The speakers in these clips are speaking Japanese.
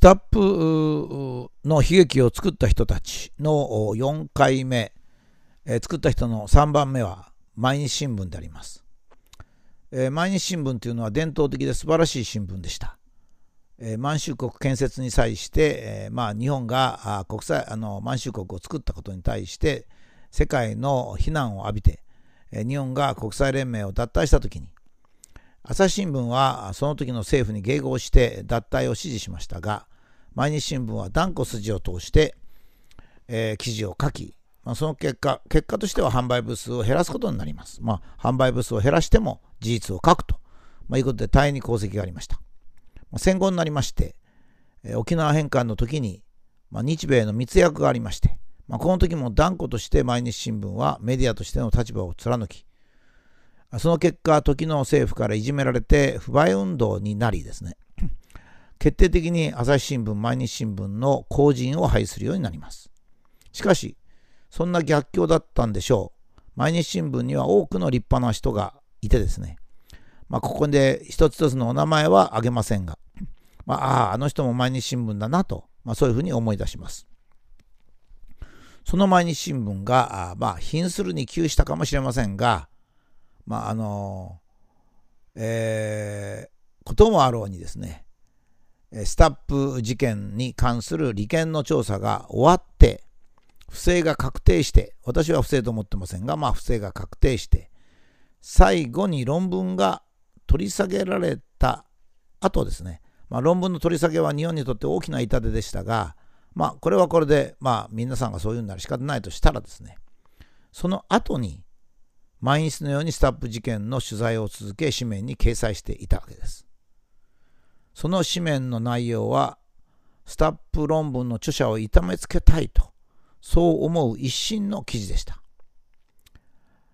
スタップの悲劇を作った人たちの4回目、えー、作った人の3番目は毎日新聞であります。えー、毎日新聞というのは伝統的で素晴らしい新聞でした。えー、満州国建設に際して、えー、まあ、日本があ国際あの満州国を作ったことに対して世界の非難を浴びて、えー、日本が国際連盟を脱退した時に朝日新聞はその時の政府に迎合して脱退を支持しましたが毎日新聞は断固筋を通して、え記事を書きまあ、その結果、結果としては販売部数を減らすことになります。まあ、販売部数を減らしても事実を書くと、まあ、いうことで大変に功績がありました。まあ、戦後になりまして、えー、沖縄返還の時に、まあ、日米の密約がありまして、まあ、この時も断固として毎日新聞はメディアとしての立場を貫き、その結果、時の政府からいじめられて不買運動になりですね、決定的に朝日新聞、毎日新聞の後人を廃するようになります。しかし、そんな逆境だったんでしょう。毎日新聞には多くの立派な人がいてですね。まあ、ここで一つ一つのお名前は挙げませんが、まあ、ああ、あの人も毎日新聞だなと、まあ、そういうふうに思い出します。その毎日新聞が、あまあ、貧するに窮したかもしれませんが、まあ、あの、えー、こともあろうにですね、スタップ事件に関する利権の調査が終わって、不正が確定して、私は不正と思ってませんが、まあ不正が確定して、最後に論文が取り下げられた後ですね、まあ、論文の取り下げは日本にとって大きな痛手でしたが、まあこれはこれで、まあ皆さんがそういうなら仕方ないとしたらですね、その後に毎日のようにスタップ事件の取材を続け紙面に掲載していたわけです。その紙面の内容は、スタップ論文の著者を痛めつけたいとそう思う一心の記事でした。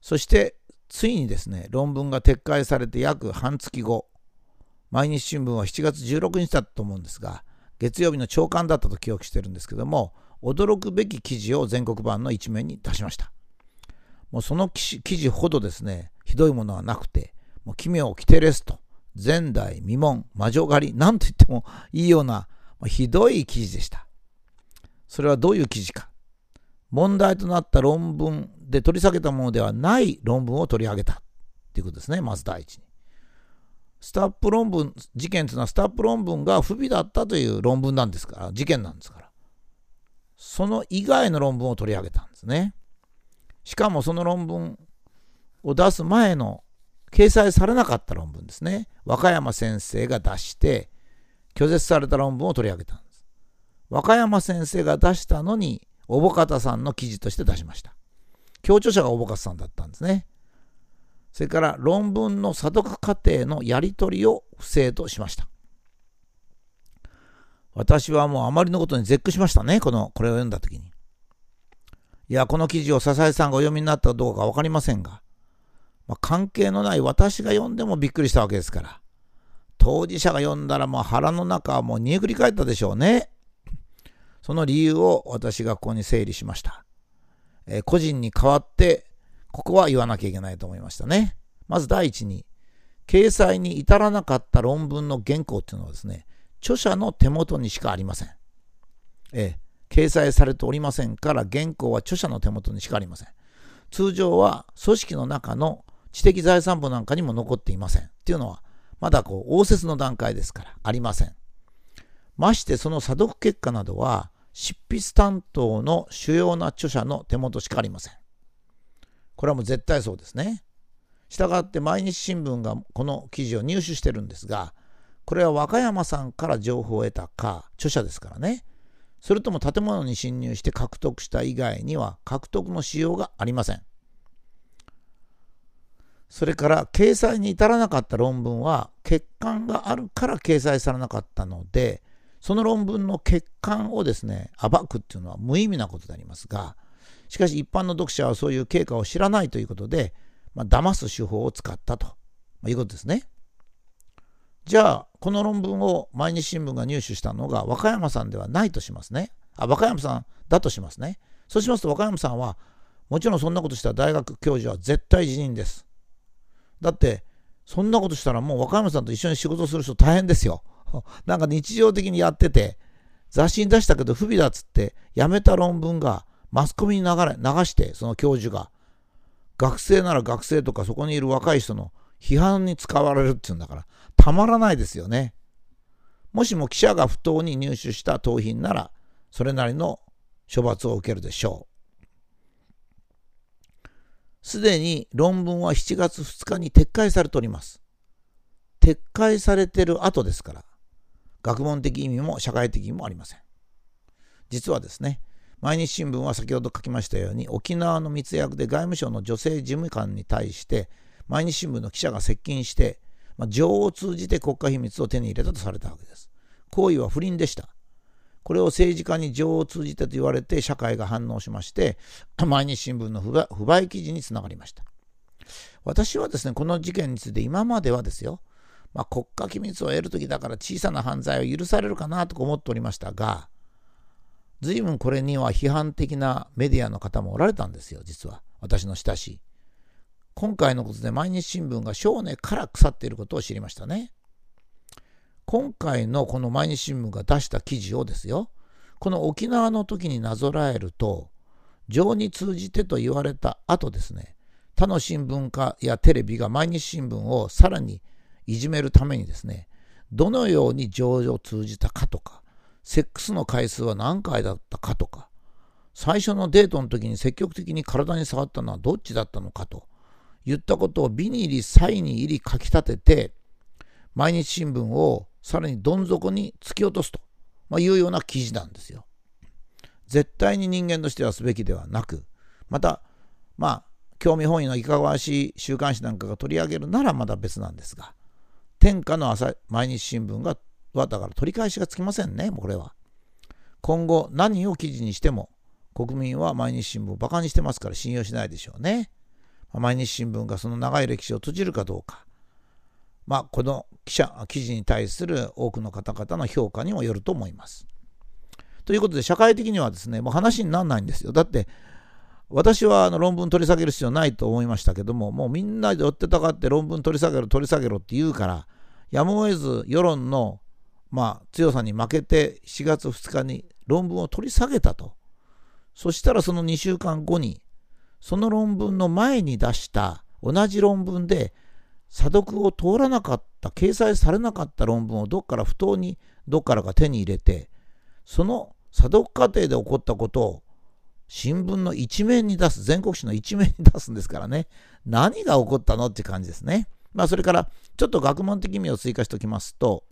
そしてついにですね、論文が撤回されて約半月後、毎日新聞は7月16日だったと思うんですが、月曜日の朝刊だったと記憶してるんですけども、驚くべき記事を全国版の一面に出しました。もうその記事ほどですね、ひどいものはなくて、もう奇妙キテレスと、前代未聞、魔女狩り、なんと言ってもいいような、ひどい記事でした。それはどういう記事か。問題となった論文で取り下げたものではない論文を取り上げたっていうことですね、まず第一に。スタップ論文、事件というのはスタップ論文が不備だったという論文なんですから、事件なんですから。その以外の論文を取り上げたんですね。しかもその論文を出す前の掲載されなかった論文ですね。和歌山先生が出して拒絶された論文を取り上げたんです。和歌山先生が出したのにおぼかたさんの記事として出しました。協調者がおぼかたさんだったんですね。それから論文の査読過程のやり取りを不正としました。私はもうあまりのことに絶句しましたね。この、これを読んだときに。いや、この記事を笹井さんがお読みになったかどうかわかりませんが、まあ、関係のない私が読んでもびっくりしたわけですから。当事者が読んだらもう腹の中はもう煮えくり返ったでしょうね。その理由を私がここに整理しました。えー、個人に代わって、ここは言わなきゃいけないと思いましたね。まず第一に、掲載に至らなかった論文の原稿っていうのはですね、著者の手元にしかありません。えー、掲載されておりませんから原稿は著者の手元にしかありません。通常は組織の中の知的財産部なんかにも残っていません。っていうのは、まだこう、応接の段階ですから、ありません。ましてその査読結果などは、執筆担当の主要な著者の手元しかありません。これはもう絶対そうですね。したがって毎日新聞がこの記事を入手してるんですが、これは和歌山さんから情報を得たか、著者ですからね。それとも建物に侵入して獲得した以外には獲得のしようがありません。それから掲載に至らなかった論文は欠陥があるから掲載されなかったので、その論文の欠陥をですね、暴くっていうのは無意味なことでありますが、しかし一般の読者はそういう経過を知らないということで、まあ、騙す手法を使ったと、いうことですね。じゃあ、この論文を毎日新聞が入手したのが和歌山さんではないとしますね。あ、和歌山さんだとしますね。そうしますと和歌山さんは、もちろんそんなことした大学教授は絶対辞任です。だって、そんなことしたらもう和歌山さんと一緒に仕事する人大変ですよ。なんか日常的にやってて、雑誌に出したけど不備だっつってやめた論文がマスコミに流れ流してその教授が学生なら学生とかそこにいる若い人の批判に使われるっていうんだからたまらないですよね。もしも記者が不当に入手した盗品ならそれなりの処罰を受けるでしょう。すでに論文は7月2日に撤回されております。撤回されてる後ですから、学問的意味も社会的意味もありません。実はですね、毎日新聞は先ほど書きましたように、沖縄の密約で外務省の女性事務官に対して、毎日新聞の記者が接近して、まあ、情を通じて国家秘密を手に入れたとされたわけです。行為は不倫でした。これを政治家に情を通じてと言われて社会が反応しまして、毎日新聞の不買記事につながりました。私はですね、この事件について今まではですよ、まあ、国家機密を得るときだから小さな犯罪を許されるかなとか思っておりましたが、随分これには批判的なメディアの方もおられたんですよ、実は。私の親しい。今回のことで毎日新聞が少年から腐っていることを知りましたね。今回のこの毎日新聞が出した記事をですよ、この沖縄の時になぞらえると、情に通じてと言われた後ですね、他の新聞家やテレビが毎日新聞をさらにいじめるためにですね、どのように情を通じたかとか、セックスの回数は何回だったかとか、最初のデートの時に積極的に体に触ったのはどっちだったのかと言ったことを美に入り、才に入り書き立てて、毎日新聞をさらにどん底に突き落とすと、まあ、いうような記事なんですよ。絶対に人間としてはすべきではなく、また、まあ、興味本位のいかがわしい週刊誌なんかが取り上げるならまだ別なんですが、天下の朝毎日新聞がはだから取り返しがつきませんね、これは。今後何を記事にしても国民は毎日新聞をバカにしてますから信用しないでしょうね。毎日新聞がその長い歴史を閉じるかどうか。まあ、この記者、記事に対する多くの方々の評価にもよると思います。ということで、社会的にはですね、もう話にならないんですよ。だって、私はあの論文取り下げる必要ないと思いましたけども、もうみんなで追ってたかって論文取り下げろ、取り下げろって言うから、やむを得ず世論の、まあ、強さに負けて4月2日に論文を取り下げたと。そしたらその2週間後に、その論文の前に出した同じ論文で査読を通らなかった、掲載されなかった論文をどっから不当にどっからか手に入れて、その査読過程で起こったことを新聞の一面に出す、全国紙の一面に出すんですからね、何が起こったのって感じですね。まあ、それから、ちょっと学問的意味を追加しておきますと、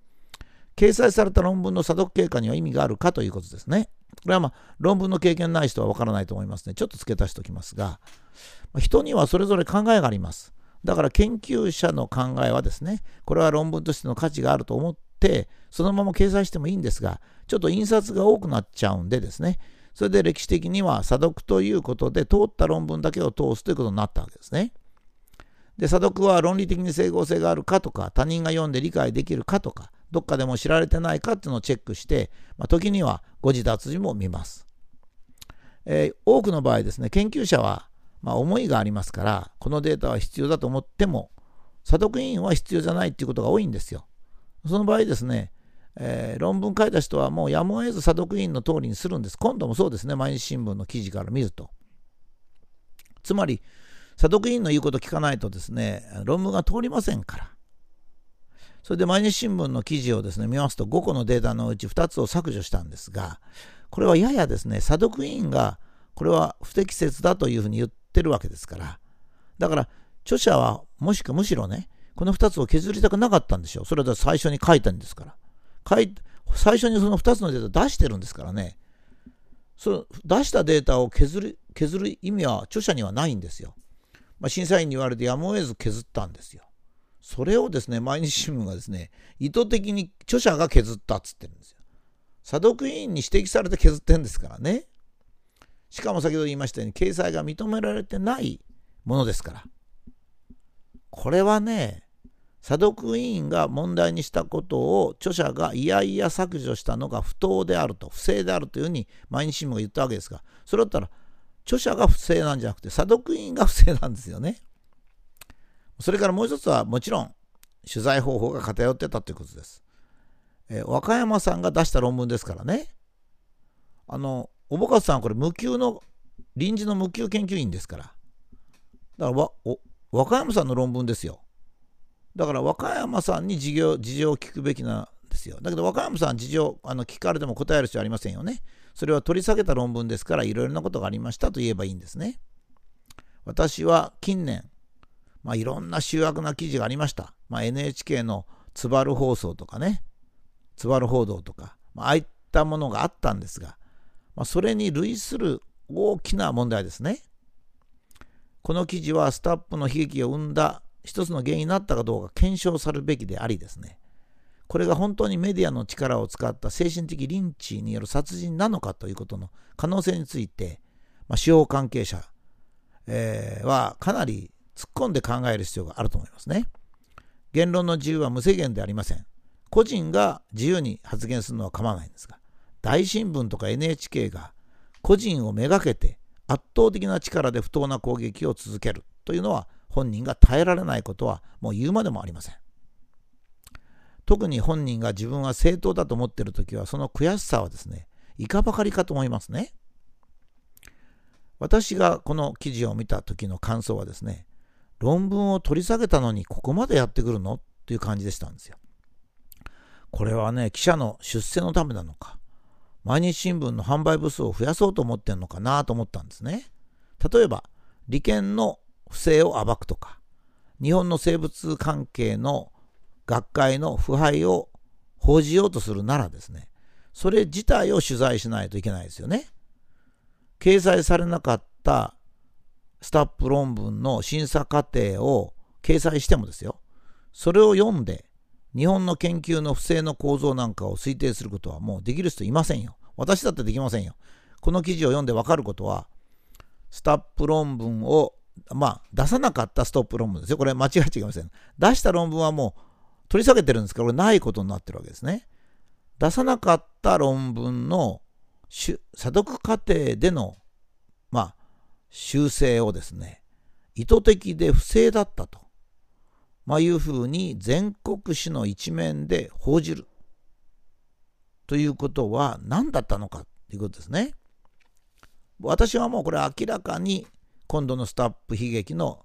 掲載された論文の査読経過には意味があるかということですね。これはまあ論文の経験ない人はわからないと思いますね。ちょっと付け足しておきますが、人にはそれぞれ考えがあります。だから研究者の考えはですね、これは論文としての価値があると思って、そのまま掲載してもいいんですが、ちょっと印刷が多くなっちゃうんでですね、それで歴史的には査読ということで通った論文だけを通すということになったわけですね。で、査読は論理的に整合性があるかとか、他人が読んで理解できるかとか、どっかでも知られてないかっていうのをチェックして、まあ、時には誤字脱字も見ます。えー、多くの場合ですね、研究者はまあ、思いがありますから、このデータは必要だと思っても、査読委員は必要じゃないっていうことが多いんですよ。その場合ですね、えー、論文書いた人はもうやむを得ず査読委員の通りにするんです。今度もそうですね、毎日新聞の記事から見ると。つまり、査読委員の言うこと聞かないとですね、論文が通りませんから。それで毎日新聞の記事をですね、見ますと5個のデータのうち2つを削除したんですが、これはややですね、査読委員がこれは不適切だというふうに言っってるわけですから。だから、著者は、もしくはむしろね、この2つを削りたくなかったんでしょう。それは最初に書いたんですから。書い最初にその2つのデータ出してるんですからね。その出したデータを削る削る意味は著者にはないんですよ。まあ、審査員に言われてやむを得ず削ったんですよ。それをですね、毎日新聞がですね、意図的に著者が削ったっつってるんですよ。査読委員に指摘されて削ってんですからね。しかも先ほど言いましたように、掲載が認められてないものですから。これはね、査読委員が問題にしたことを著者がいやいや削除したのが不当であると、不正であるというふうに毎日新聞が言ったわけですが、それだったら著者が不正なんじゃなくて、査読委員が不正なんですよね。それからもう一つはもちろん取材方法が偏ってたということです。えー、和歌山さんが出した論文ですからね。あの、おぼかさんはこれ無給の、臨時の無給研究員ですから。だからわ、お、和歌山さんの論文ですよ。だから和歌山さんに事業事情を聞くべきなんですよ。だけど和歌山さん事情あの聞かれても答える必要ありませんよね。それは取り下げた論文ですからいろいろなことがありましたと言えばいいんですね。私は近年、まあ、いろんな醜悪な記事がありました。まあ、NHK の津軽放送とかね、津軽報道とか、まあ、ああいったものがあったんですが、まあ、それに類する大きな問題ですね。この記事はスタッフの悲劇を生んだ一つの原因になったかどうか検証されるべきでありですね。これが本当にメディアの力を使った精神的リンチによる殺人なのかということの可能性について、まあ、司法関係者、えー、はかなり突っ込んで考える必要があると思いますね。言論の自由は無制限でありません。個人が自由に発言するのは構わないんですが、大新聞とか NHK が個人をめがけて圧倒的な力で不当な攻撃を続けるというのは本人が耐えられないことはもう言うまでもありません。特に本人が自分は正当だと思っているときは、その悔しさはですね、いかばかりかと思いますね。私がこの記事を見た時の感想はですね、論文を取り下げたのにここまでやってくるの？という感じでしたんですよ。これはね、記者の出世のためなのか、毎日新聞の販売部数を増やそうと思ってんのかなと思ったんですね。例えば、利権の不正を暴くとか、日本の生物関係の学会の腐敗を報じようとするならですね、それ自体を取材しないといけないですよね。掲載されなかったスタップ論文の審査過程を掲載してもですよ、それを読んで日本の研究の不正の構造なんかを推定することはもうできる人いませんよ。私だってできませんよ。この記事を読んでわかることは、スタップ論文を、まあ、出さなかったストップ論文ですよ。これ間違えちゃいけません。出した論文はもう取り下げてるんですから、これないことになってるわけですね。出さなかった論文の査読過程での、まあ、修正をですね、意図的で不正だったと。まあ、いうふうに全国紙の一面で報じるということは何だったのかということですね。私はもうこれ明らかに今度のスタップ悲劇の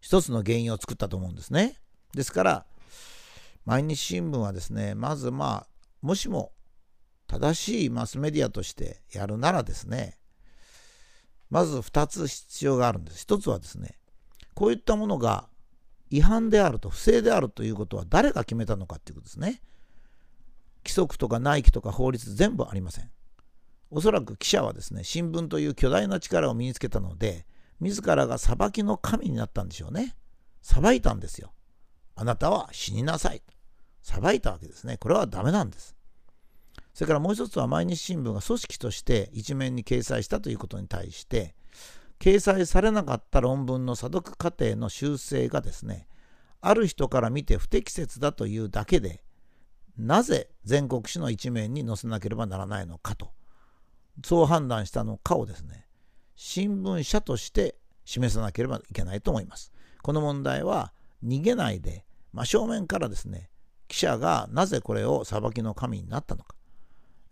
一つの原因を作ったと思うんですね。ですから毎日新聞はですねまずまあもしも正しいマスメディアとしてやるならですねまず2つ必要があるんです。1つはですねこういったものが違反であると不正であるということは誰が決めたのかということですね。規則とか内規とか法律全部ありません。おそらく記者はですね、新聞という巨大な力を身につけたので、自らが裁きの神になったんでしょうね。裁いたんですよ。あなたは死になさい。裁いたわけですね。これはダメなんです。それからもう一つは毎日新聞が組織として一面に掲載したということに対して、掲載されなかった論文の査読過程の修正がですね、ある人から見て不適切だというだけで、なぜ全国紙の一面に載せなければならないのかと、そう判断したのかをですね、新聞社として示さなければいけないと思います。この問題は逃げないで、真正面からですね、記者がなぜこれを裁きの神になったのか、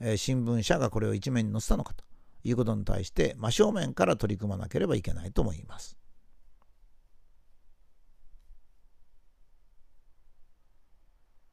えー、新聞社がこれを一面に載せたのかということに対して真正面から取り組まなければいけないと思います。